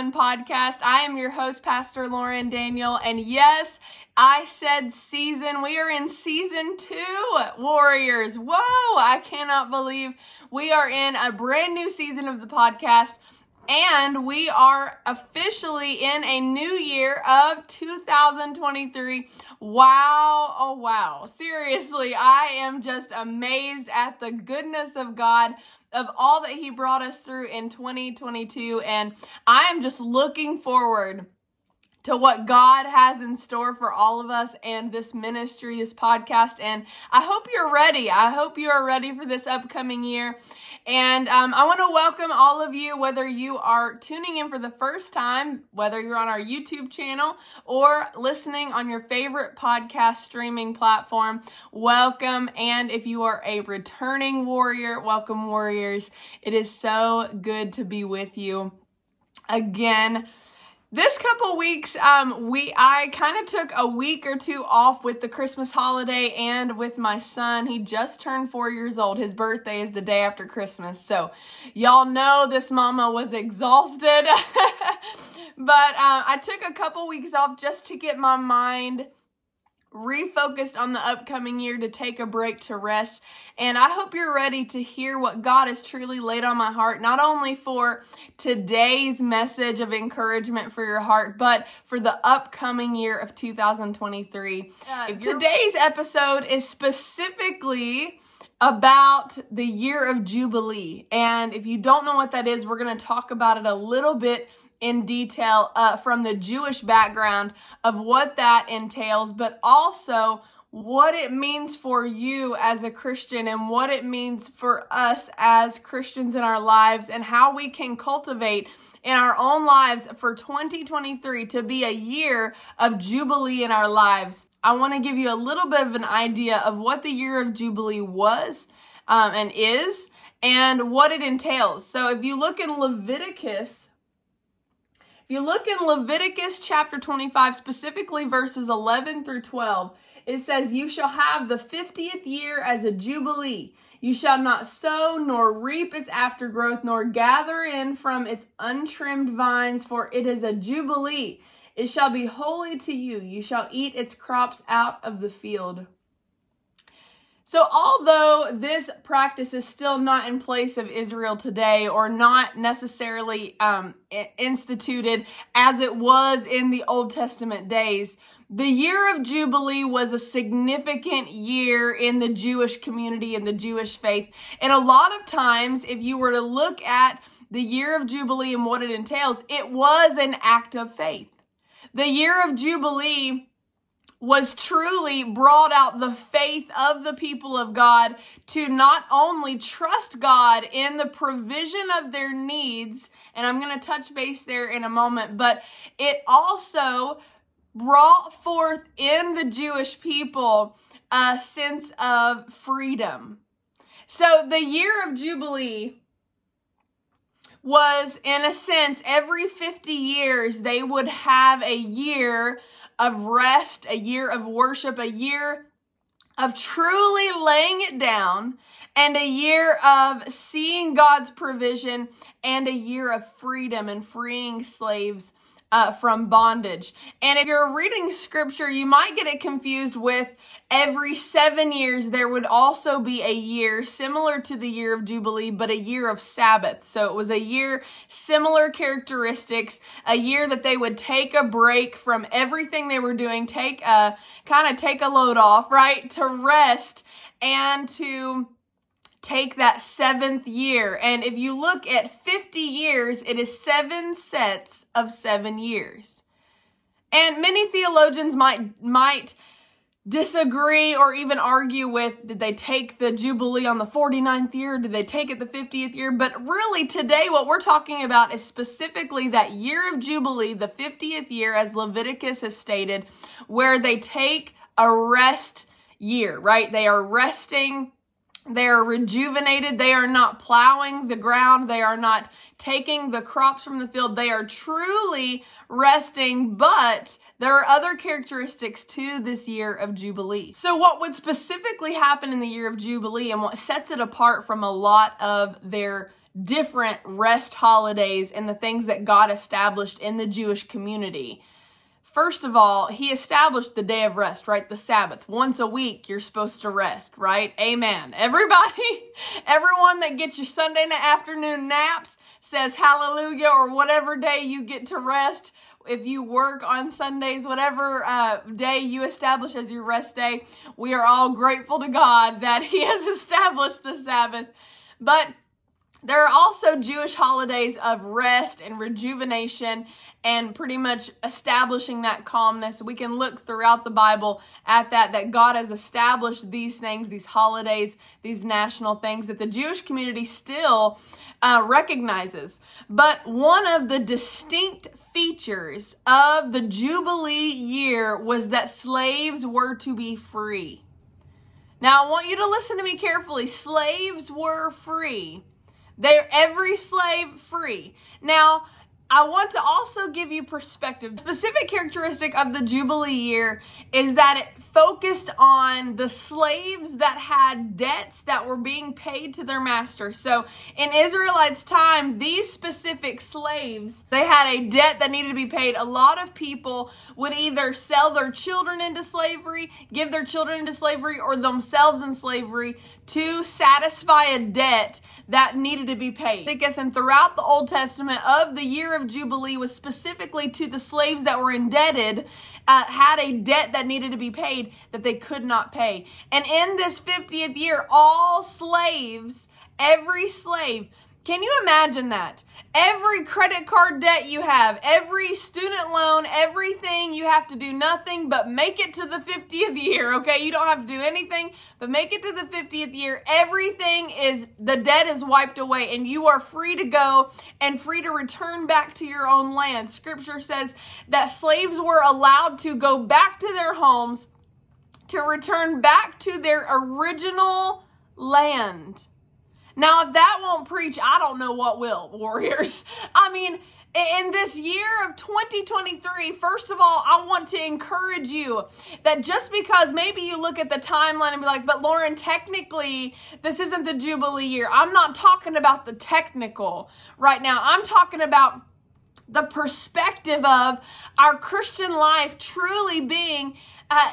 Woman podcast. I am your host, Pastor Lauren Daniel, and yes, I said season. We are in season two, Warriors. Whoa, I cannot believe we are in a brand new season of the podcast. And we are officially in a new year of 2023. Wow. Oh, wow. Seriously, I am just amazed at the goodness of God of all that He brought us through in 2022. And I am just looking forward to what God has in store for all of us and this ministry, this podcast. And I hope you're ready. I hope you are ready for this upcoming year. And um, I want to welcome all of you, whether you are tuning in for the first time, whether you're on our YouTube channel or listening on your favorite podcast streaming platform. Welcome. And if you are a returning warrior, welcome, warriors. It is so good to be with you again this couple weeks um we i kind of took a week or two off with the christmas holiday and with my son. He just turned four years old. His birthday is the day after christmas. So y'all know this mama was exhausted. But uh, i took a couple weeks off just to get my mind refocused on the upcoming year to take a break to rest. And I hope you're ready to hear what God has truly laid on my heart, not only for today's message of encouragement for your heart, but for the upcoming year of 2023. Uh, today's episode is specifically about the year of Jubilee. And if you don't know what that is, we're going to talk about it a little bit in detail uh, from the Jewish background of what that entails, but also what it means for you as a Christian and what it means for us as Christians in our lives and how we can cultivate in our own lives for 2023 to be a year of Jubilee in our lives. I want to give you a little bit of an idea of what the year of Jubilee was um, and is and what it entails. So if you look in Leviticus, if you look in Leviticus chapter 25, specifically verses 11 through 12, it says, You shall have the 50th year as a jubilee. You shall not sow nor reap its aftergrowth, nor gather in from its untrimmed vines, for it is a jubilee. It shall be holy to you. You shall eat its crops out of the field. So, although this practice is still not in place of Israel today or not necessarily um, instituted as it was in the Old Testament days, the year of Jubilee was a significant year in the Jewish community and the Jewish faith. And a lot of times, if you were to look at the year of Jubilee and what it entails, it was an act of faith. The year of Jubilee was truly brought out the faith of the people of God to not only trust God in the provision of their needs, and I'm going to touch base there in a moment, but it also brought forth in the Jewish people a sense of freedom. So the year of Jubilee was, in a sense, every 50 years they would have a year of rest, a year of worship, a year of truly laying it down, and a year of seeing God's provision, and a year of freedom and freeing slaves uh, from bondage. And if you're reading scripture, you might get it confused with every seven years, there would also be a year similar to the year of Jubilee, but a year of Sabbath. So it was a year, similar characteristics, a year that they would take a break from everything they were doing, take a kind of take a load off, right? To rest and to take that seventh year. And if you look at 50 years, it is seven sets of seven years. And many theologians might, might disagree or even argue with did they take the Jubilee on the 49th year? Did they take it the 50th year? But really, today, what we're talking about is specifically that year of Jubilee, the 50th year, as Leviticus has stated, where they take a rest year, right? They are resting they are rejuvenated. They are not plowing the ground. They are not taking the crops from the field. They are truly resting, but there are other characteristics to this year of Jubilee. So, what would specifically happen in the year of Jubilee and what sets it apart from a lot of their different rest holidays and the things that God established in the Jewish community. First of all, he established the day of rest, right? The Sabbath. Once a week, you're supposed to rest, right? Amen. Everybody, everyone that gets your Sunday afternoon naps says hallelujah or whatever day you get to rest. If you work on Sundays, whatever uh, day you establish as your rest day, we are all grateful to God that He has established the Sabbath. But there are also Jewish holidays of rest and rejuvenation and pretty much establishing that calmness. We can look throughout the Bible at that, that God has established these things, these holidays, these national things that the Jewish community still uh, recognizes. But one of the distinct features of the Jubilee year was that slaves were to be free. Now, I want you to listen to me carefully. Slaves were free. They're every slave free. Now, I want to also give you perspective. Specific characteristic of the Jubilee year is that it focused on the slaves that had debts that were being paid to their master. So in Israelites' time, these specific slaves, they had a debt that needed to be paid. A lot of people would either sell their children into slavery, give their children into slavery, or themselves in slavery to satisfy a debt that needed to be paid. Because and throughout the Old Testament of the year of Jubilee was specifically to the slaves that were indebted, uh, had a debt that needed to be paid that they could not pay. And in this 50th year, all slaves, every slave, can you imagine that? Every credit card debt you have, every student loan, everything, you have to do nothing but make it to the 50th year, okay? You don't have to do anything but make it to the 50th year. Everything is, the debt is wiped away and you are free to go and free to return back to your own land. Scripture says that slaves were allowed to go back to their homes to return back to their original land. Now, if that won't preach, I don't know what will, Warriors. I mean, in this year of 2023, first of all, I want to encourage you that just because maybe you look at the timeline and be like, but Lauren, technically, this isn't the Jubilee year. I'm not talking about the technical right now. I'm talking about the perspective of our Christian life truly being uh,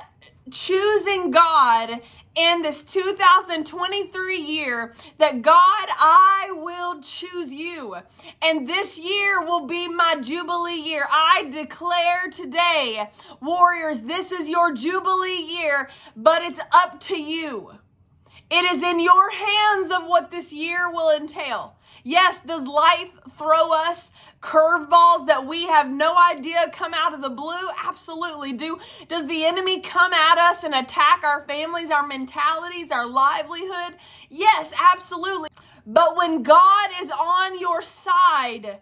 choosing God in this 2023 year that God, I will choose you. And this year will be my Jubilee year. I declare today, Warriors, this is your Jubilee year, but it's up to you. It is in your hands of what this year will entail. Yes, does life throw us curveballs that we have no idea come out of the blue? Absolutely. Do does the enemy come at us and attack our families, our mentalities, our livelihood? Yes, absolutely. But when God is on your side,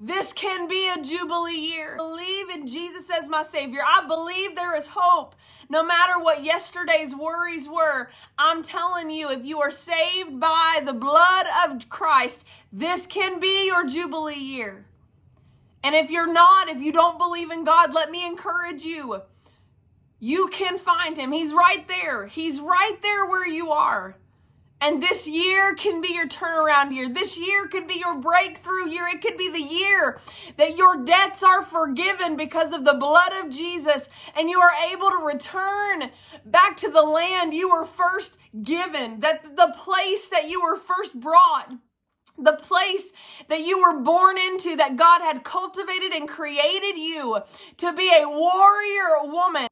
this can be a jubilee year. I believe in Jesus as my Savior. I believe there is hope. No matter what yesterday's worries were, I'm telling you, if you are saved by the blood of Christ, this can be your jubilee year. And if you're not, if you don't believe in God, let me encourage you. You can find Him. He's right there. He's right there where you are. And this year can be your turnaround year. This year could be your breakthrough year. It could be the year that your debts are forgiven because of the blood of Jesus and you are able to return back to the land you were first given, that the place that you were first brought the place that you were born into, that God had cultivated and created you to be a warrior woman.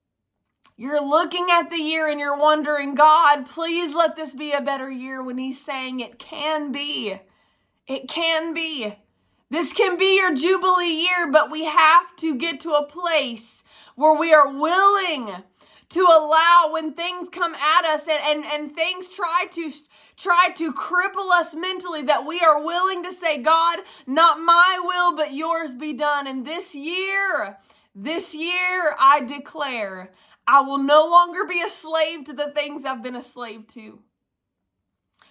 You're looking at the year and you're wondering, God, please let this be a better year when He's saying it can be. It can be. This can be your Jubilee year, but we have to get to a place where we are willing to allow when things come at us and, and, and things try to try to cripple us mentally that we are willing to say, God, not my will, but yours be done. And this year, this year I declare I will no longer be a slave to the things I've been a slave to.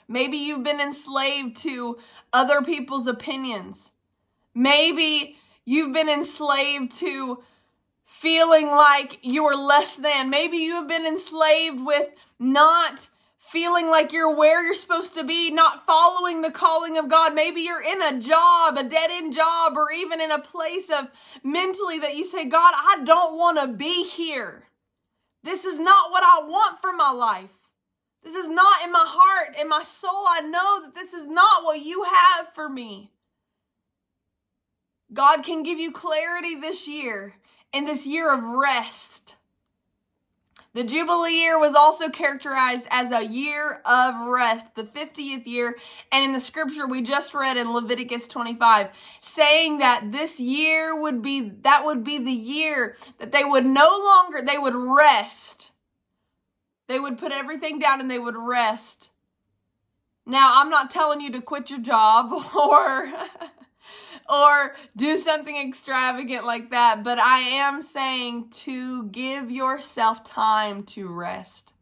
Maybe you've been enslaved to other people's opinions. Maybe you've been enslaved to feeling like you are less than. Maybe you have been enslaved with not feeling like you're where you're supposed to be, not following the calling of God. Maybe you're in a job, a dead end job, or even in a place of mentally that you say, God, I don't want to be here. This is not what I want for my life. This is not in my heart, in my soul. I know that this is not what you have for me. God can give you clarity this year, in this year of rest. The Jubilee year was also characterized as a year of rest, the 50th year, and in the scripture we just read in Leviticus 25, saying that this year would be, that would be the year that they would no longer, they would rest. They would put everything down and they would rest. Now, I'm not telling you to quit your job or or do something extravagant like that, but I am saying to give yourself time to rest.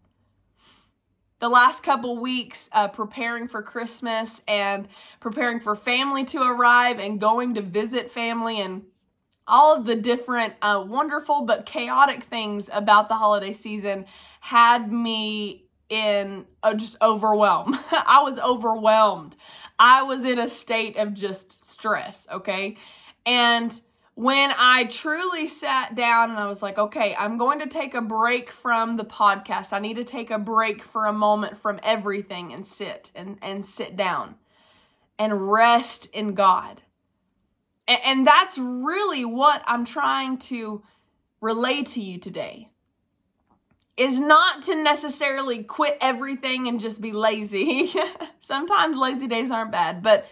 The last couple weeks, uh, preparing for Christmas and preparing for family to arrive and going to visit family and all of the different uh, wonderful but chaotic things about the holiday season had me in uh, just overwhelmed. I was overwhelmed. I was in a state of just stress, okay? And when I truly sat down and I was like, okay, I'm going to take a break from the podcast. I need to take a break for a moment from everything and sit and, and sit down and rest in God. And, and that's really what I'm trying to relay to you today is not to necessarily quit everything and just be lazy. Sometimes lazy days aren't bad, but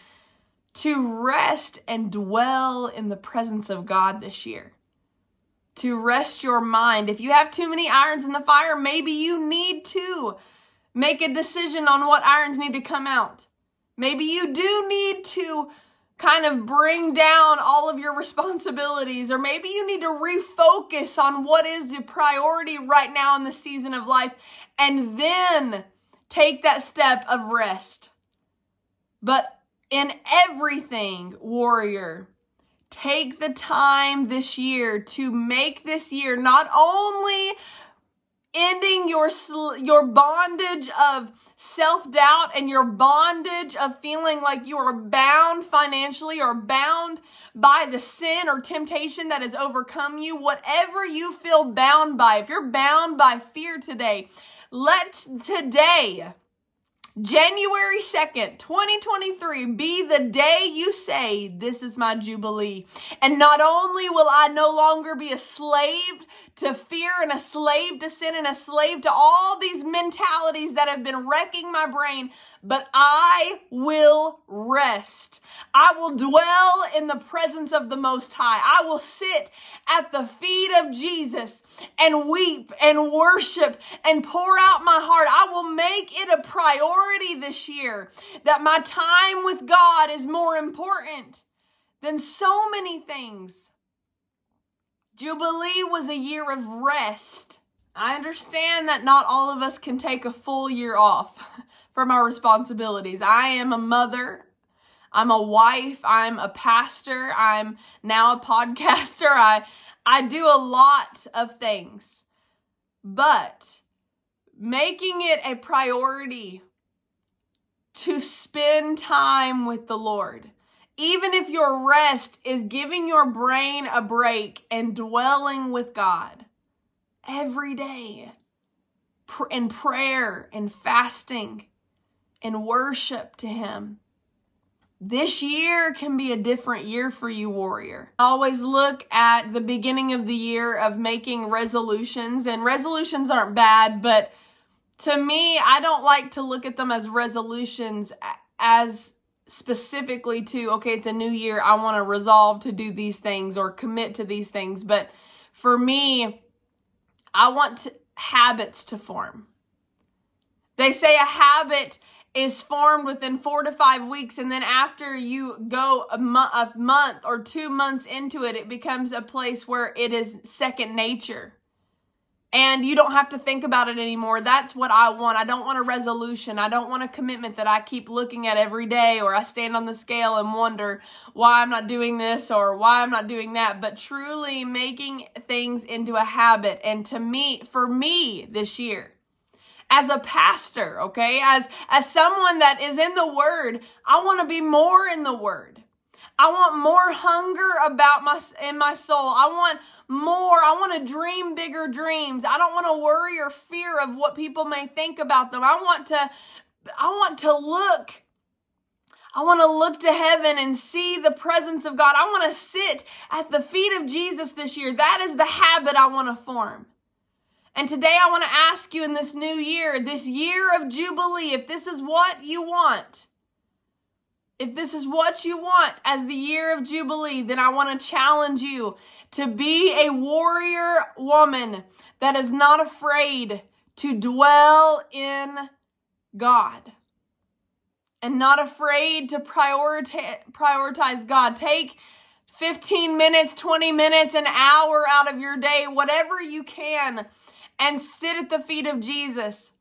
to rest and dwell in the presence of God this year. To rest your mind. If you have too many irons in the fire, maybe you need to make a decision on what irons need to come out. Maybe you do need to kind of bring down all of your responsibilities, or maybe you need to refocus on what is the priority right now in the season of life, and then take that step of rest. But in everything, warrior. Take the time this year to make this year not only ending your your bondage of self-doubt and your bondage of feeling like you are bound financially or bound by the sin or temptation that has overcome you whatever you feel bound by if you're bound by fear today let today January 2nd, 2023, be the day you say, This is my Jubilee. And not only will I no longer be a slave to fear and a slave to sin and a slave to all these mentalities that have been wrecking my brain, but I will rest. I will dwell in the presence of the Most High. I will sit at the feet of Jesus and weep and worship and pour out my heart. I will make it a priority this year that my time with God is more important than so many things. Jubilee was a year of rest. I understand that not all of us can take a full year off. for my responsibilities. I am a mother. I'm a wife. I'm a pastor. I'm now a podcaster. I, I do a lot of things. But making it a priority to spend time with the Lord. Even if your rest is giving your brain a break and dwelling with God every day in prayer and fasting and worship to Him. This year can be a different year for you, warrior. I always look at the beginning of the year of making resolutions, and resolutions aren't bad, but to me, I don't like to look at them as resolutions as specifically to, okay, it's a new year, I want to resolve to do these things or commit to these things. But for me, I want to, habits to form. They say a habit is formed within four to five weeks and then after you go a, a month or two months into it it becomes a place where it is second nature. And you don't have to think about it anymore. That's what i want. I don't want a resolution. I don't want a commitment that i keep looking at every day or i stand on the scale and wonder why i'm not doing this or why i'm not doing that. But truly making things into a habit. And to me for me this year as a pastor, okay? As as someone that is in the word, I want to be more in the word. I want more hunger about my in my soul. I want more. I want to dream bigger dreams. I don't want to worry or fear of what people may think about them. I want to I want to look I want to look to heaven and see the presence of God. I want to sit at the feet of Jesus this year. That is the habit I want to form. And today I want to ask you in this new year, this year of Jubilee, if this is what you want, if this is what you want as the year of Jubilee, then I want to challenge you to be a warrior woman that is not afraid to dwell in God and not afraid to prioritize, prioritize God. Take 15 minutes, 20 minutes, an hour out of your day, whatever you can, and sit at the feet of Jesus.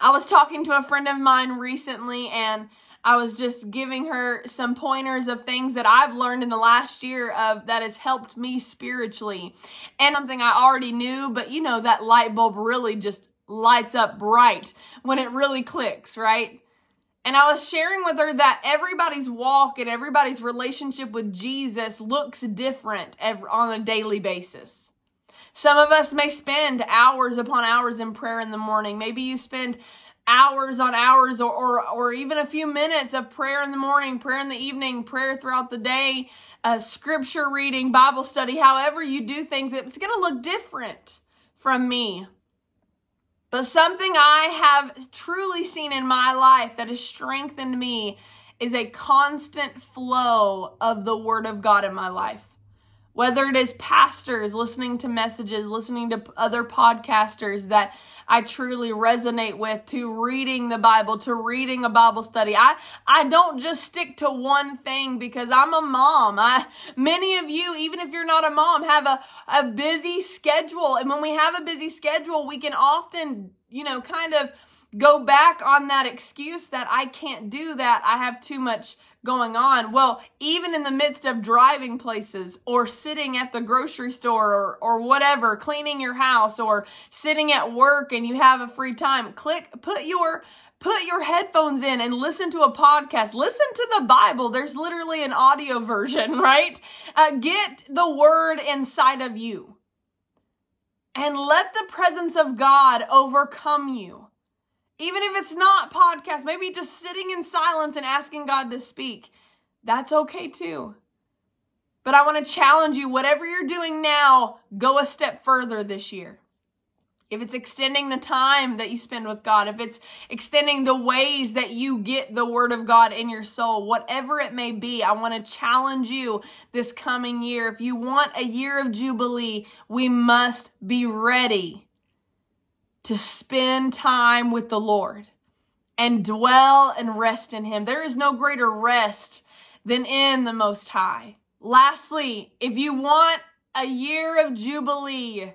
I was talking to a friend of mine recently and I was just giving her some pointers of things that I've learned in the last year of that has helped me spiritually. And something I already knew, but you know that light bulb really just lights up bright when it really clicks, right? And I was sharing with her that everybody's walk and everybody's relationship with Jesus looks different on a daily basis. Some of us may spend hours upon hours in prayer in the morning. Maybe you spend hours on hours or, or, or even a few minutes of prayer in the morning, prayer in the evening, prayer throughout the day, uh, scripture reading, Bible study, however you do things, it's going to look different from me. But something I have truly seen in my life that has strengthened me is a constant flow of the Word of God in my life. Whether it is pastors listening to messages, listening to other podcasters that I truly resonate with, to reading the Bible, to reading a Bible study. I, I don't just stick to one thing because I'm a mom. I, many of you, even if you're not a mom, have a, a busy schedule. And when we have a busy schedule, we can often, you know, kind of go back on that excuse that I can't do that. I have too much going on. Well, even in the midst of driving places or sitting at the grocery store or, or whatever, cleaning your house or sitting at work and you have a free time, click, put your put your headphones in and listen to a podcast. Listen to the Bible. There's literally an audio version, right? Uh, get the word inside of you and let the presence of God overcome you. Even if it's not podcast, maybe just sitting in silence and asking God to speak. That's okay too. But I want to challenge you whatever you're doing now, go a step further this year. If it's extending the time that you spend with God, if it's extending the ways that you get the word of God in your soul, whatever it may be, I want to challenge you this coming year. If you want a year of Jubilee, we must be ready to spend time with the Lord and dwell and rest in Him. There is no greater rest than in the Most High. Lastly, if you want a year of Jubilee,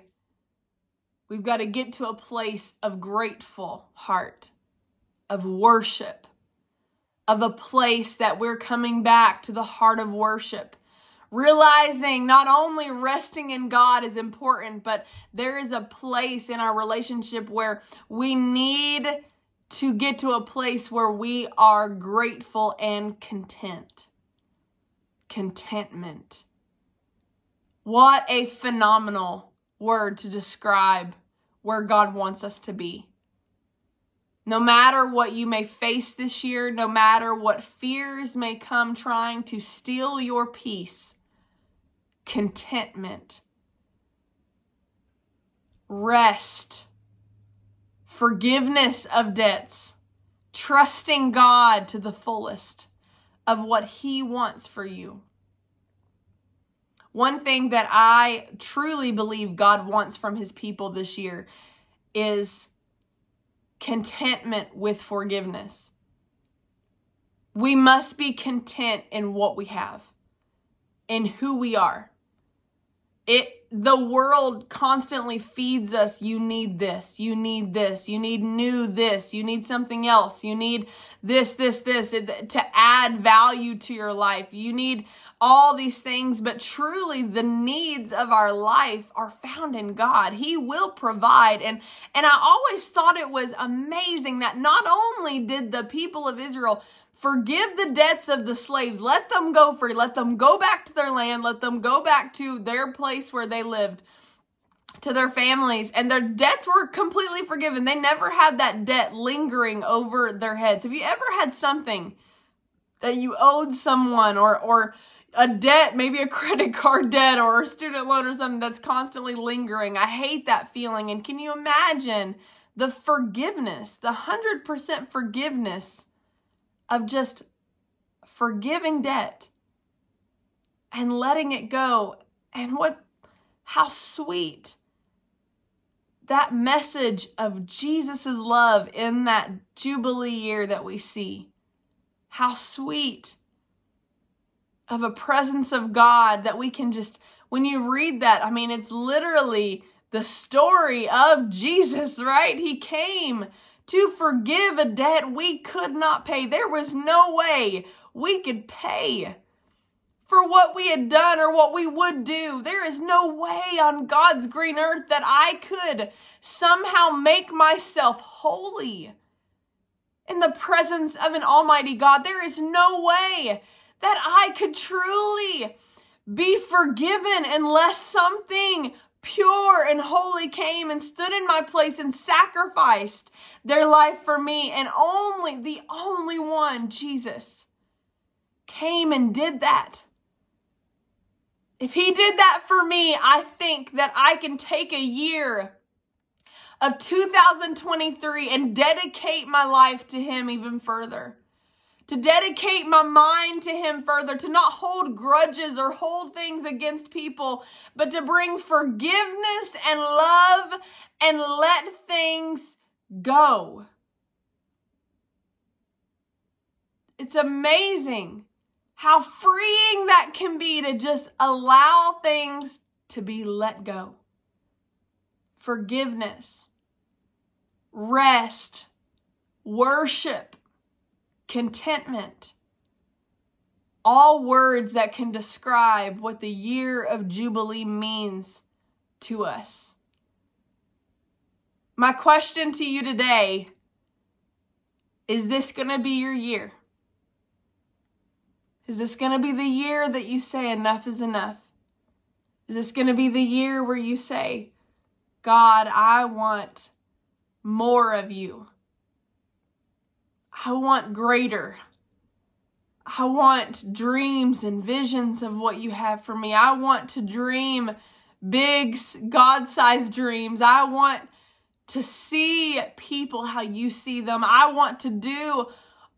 we've got to get to a place of grateful heart, of worship, of a place that we're coming back to the heart of worship realizing not only resting in God is important, but there is a place in our relationship where we need to get to a place where we are grateful and content. Contentment. What a phenomenal word to describe where God wants us to be. No matter what you may face this year, no matter what fears may come trying to steal your peace, contentment, rest, forgiveness of debts, trusting God to the fullest of what He wants for you. One thing that I truly believe God wants from His people this year is contentment with forgiveness. We must be content in what we have, in who we are it the world constantly feeds us you need this you need this you need new this you need something else you need this this this to add value to your life. You need all these things but truly the needs of our life are found in God. He will provide. And and I always thought it was amazing that not only did the people of Israel Forgive the debts of the slaves. Let them go free. Let them go back to their land. Let them go back to their place where they lived, to their families. And their debts were completely forgiven. They never had that debt lingering over their heads. Have you ever had something that you owed someone or, or, a debt, maybe a credit card debt or a student loan or something that's constantly lingering. I hate that feeling. And can you imagine the forgiveness, the 100% forgiveness of just forgiving debt and letting it go. And what, how sweet that message of Jesus' love in that Jubilee year that we see. How sweet of a presence of God that we can just, when you read that, I mean, it's literally the story of Jesus, right? He came to forgive a debt we could not pay. There was no way we could pay for what we had done or what we would do. There is no way on God's green earth that I could somehow make myself holy in the presence of an almighty God. There is no way that I could truly be forgiven unless something pure and holy came and stood in my place and sacrificed their life for me. And only, the only one, Jesus, came and did that. If he did that for me, I think that I can take a year of 2023 and dedicate my life to him even further to dedicate my mind to Him further, to not hold grudges or hold things against people, but to bring forgiveness and love and let things go. It's amazing how freeing that can be to just allow things to be let go. Forgiveness, rest, worship, contentment. All words that can describe what the year of Jubilee means to us. My question to you today is this going to be your year? Is this going to be the year that you say enough is enough? Is this going to be the year where you say, God, I want more of you? I want greater. I want dreams and visions of what you have for me. I want to dream big, God sized dreams. I want to see people how you see them. I want to do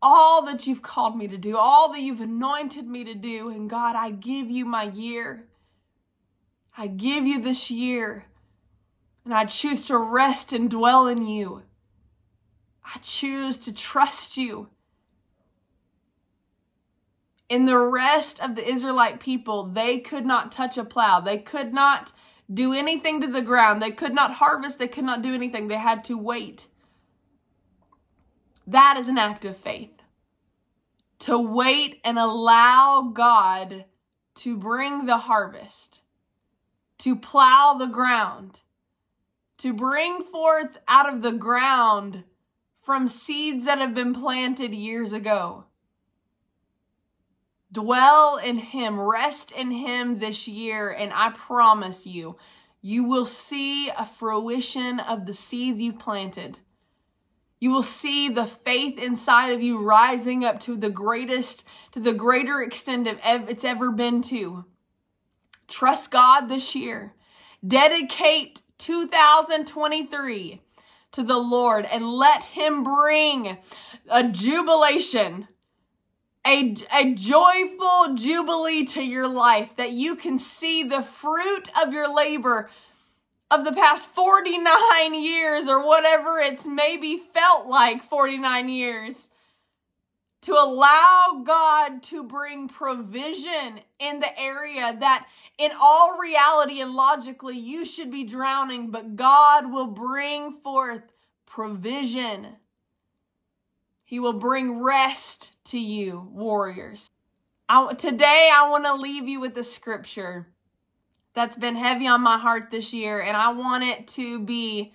all that you've called me to do, all that you've anointed me to do. And God, I give you my year. I give you this year. And I choose to rest and dwell in you. I choose to trust you. In the rest of the Israelite people, they could not touch a plow. They could not do anything to the ground. They could not harvest. They could not do anything. They had to wait. That is an act of faith. To wait and allow God to bring the harvest, to plow the ground, to bring forth out of the ground from seeds that have been planted years ago. Dwell in Him, rest in Him this year, and I promise you, you will see a fruition of the seeds you've planted. You will see the faith inside of you rising up to the greatest, to the greater extent of it's ever been to. Trust God this year. Dedicate 2023 to the Lord and let Him bring a jubilation, a, a joyful jubilee to your life that you can see the fruit of your labor of the past 49 years or whatever it's maybe felt like 49 years to allow God to bring provision in the area that in all reality and logically, you should be drowning, but God will bring forth provision. He will bring rest to you, warriors. I, today, I want to leave you with a scripture that's been heavy on my heart this year, and I want it to be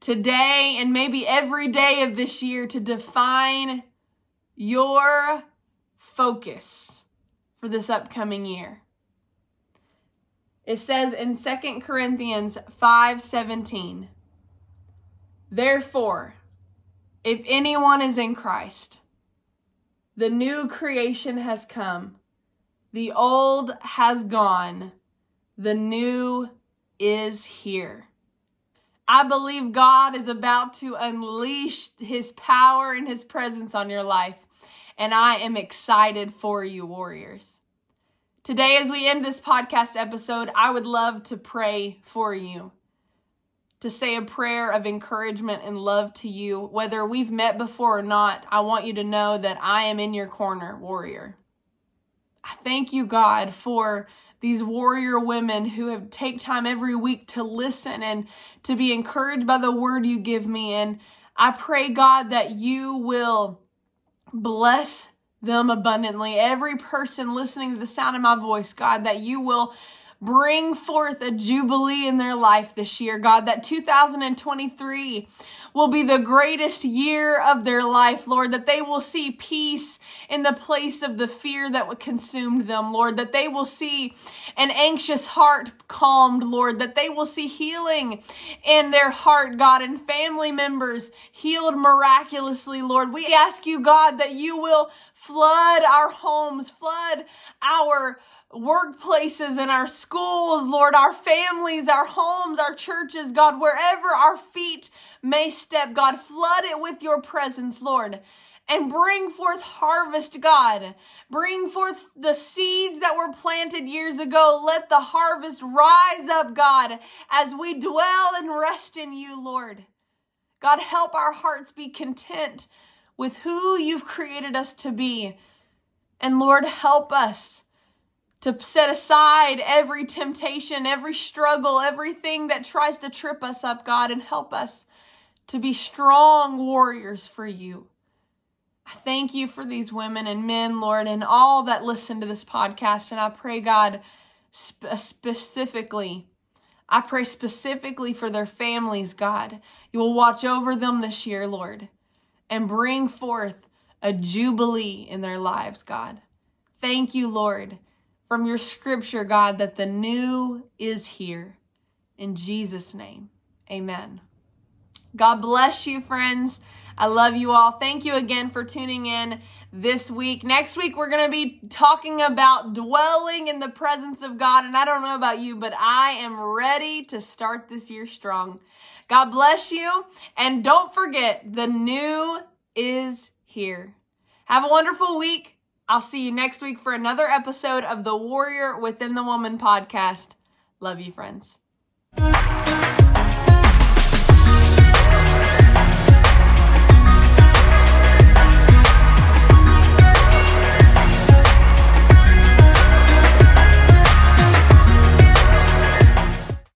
today and maybe every day of this year to define your focus for this upcoming year. It says in 2 Corinthians 5:17, Therefore, if anyone is in Christ, the new creation has come. The old has gone. The new is here. I believe God is about to unleash his power and his presence on your life. And I am excited for you, warriors. Today, as we end this podcast episode, I would love to pray for you, to say a prayer of encouragement and love to you. Whether we've met before or not, I want you to know that I am in your corner, warrior. I thank you, God, for these warrior women who have take time every week to listen and to be encouraged by the word you give me. And I pray, God, that you will bless them abundantly. Every person listening to the sound of my voice, God, that you will bring forth a jubilee in their life this year, God, that 2023 will be the greatest year of their life, Lord, that they will see peace in the place of the fear that consumed them, Lord, that they will see an anxious heart calmed, Lord, that they will see healing in their heart, God, and family members healed miraculously, Lord. We ask you, God, that you will flood our homes, flood our workplaces and our schools, Lord, our families, our homes, our churches, God, wherever our feet may step, God, flood it with your presence, Lord. And bring forth harvest, God. Bring forth the seeds that were planted years ago. Let the harvest rise up, God, as we dwell and rest in you, Lord. God, help our hearts be content with who you've created us to be. And Lord, help us to set aside every temptation, every struggle, everything that tries to trip us up, God, and help us to be strong warriors for you. I thank you for these women and men, Lord, and all that listen to this podcast. And I pray, God, sp- uh, specifically, I pray specifically for their families, God. You will watch over them this year, Lord, and bring forth a jubilee in their lives, God. Thank you, Lord from your scripture, God, that the new is here. In Jesus' name, amen. God bless you, friends. I love you all. Thank you again for tuning in this week. Next week, we're going to be talking about dwelling in the presence of God. And I don't know about you, but I am ready to start this year strong. God bless you. And don't forget, the new is here. Have a wonderful week. I'll see you next week for another episode of the Warrior Within the Woman podcast. Love you, friends.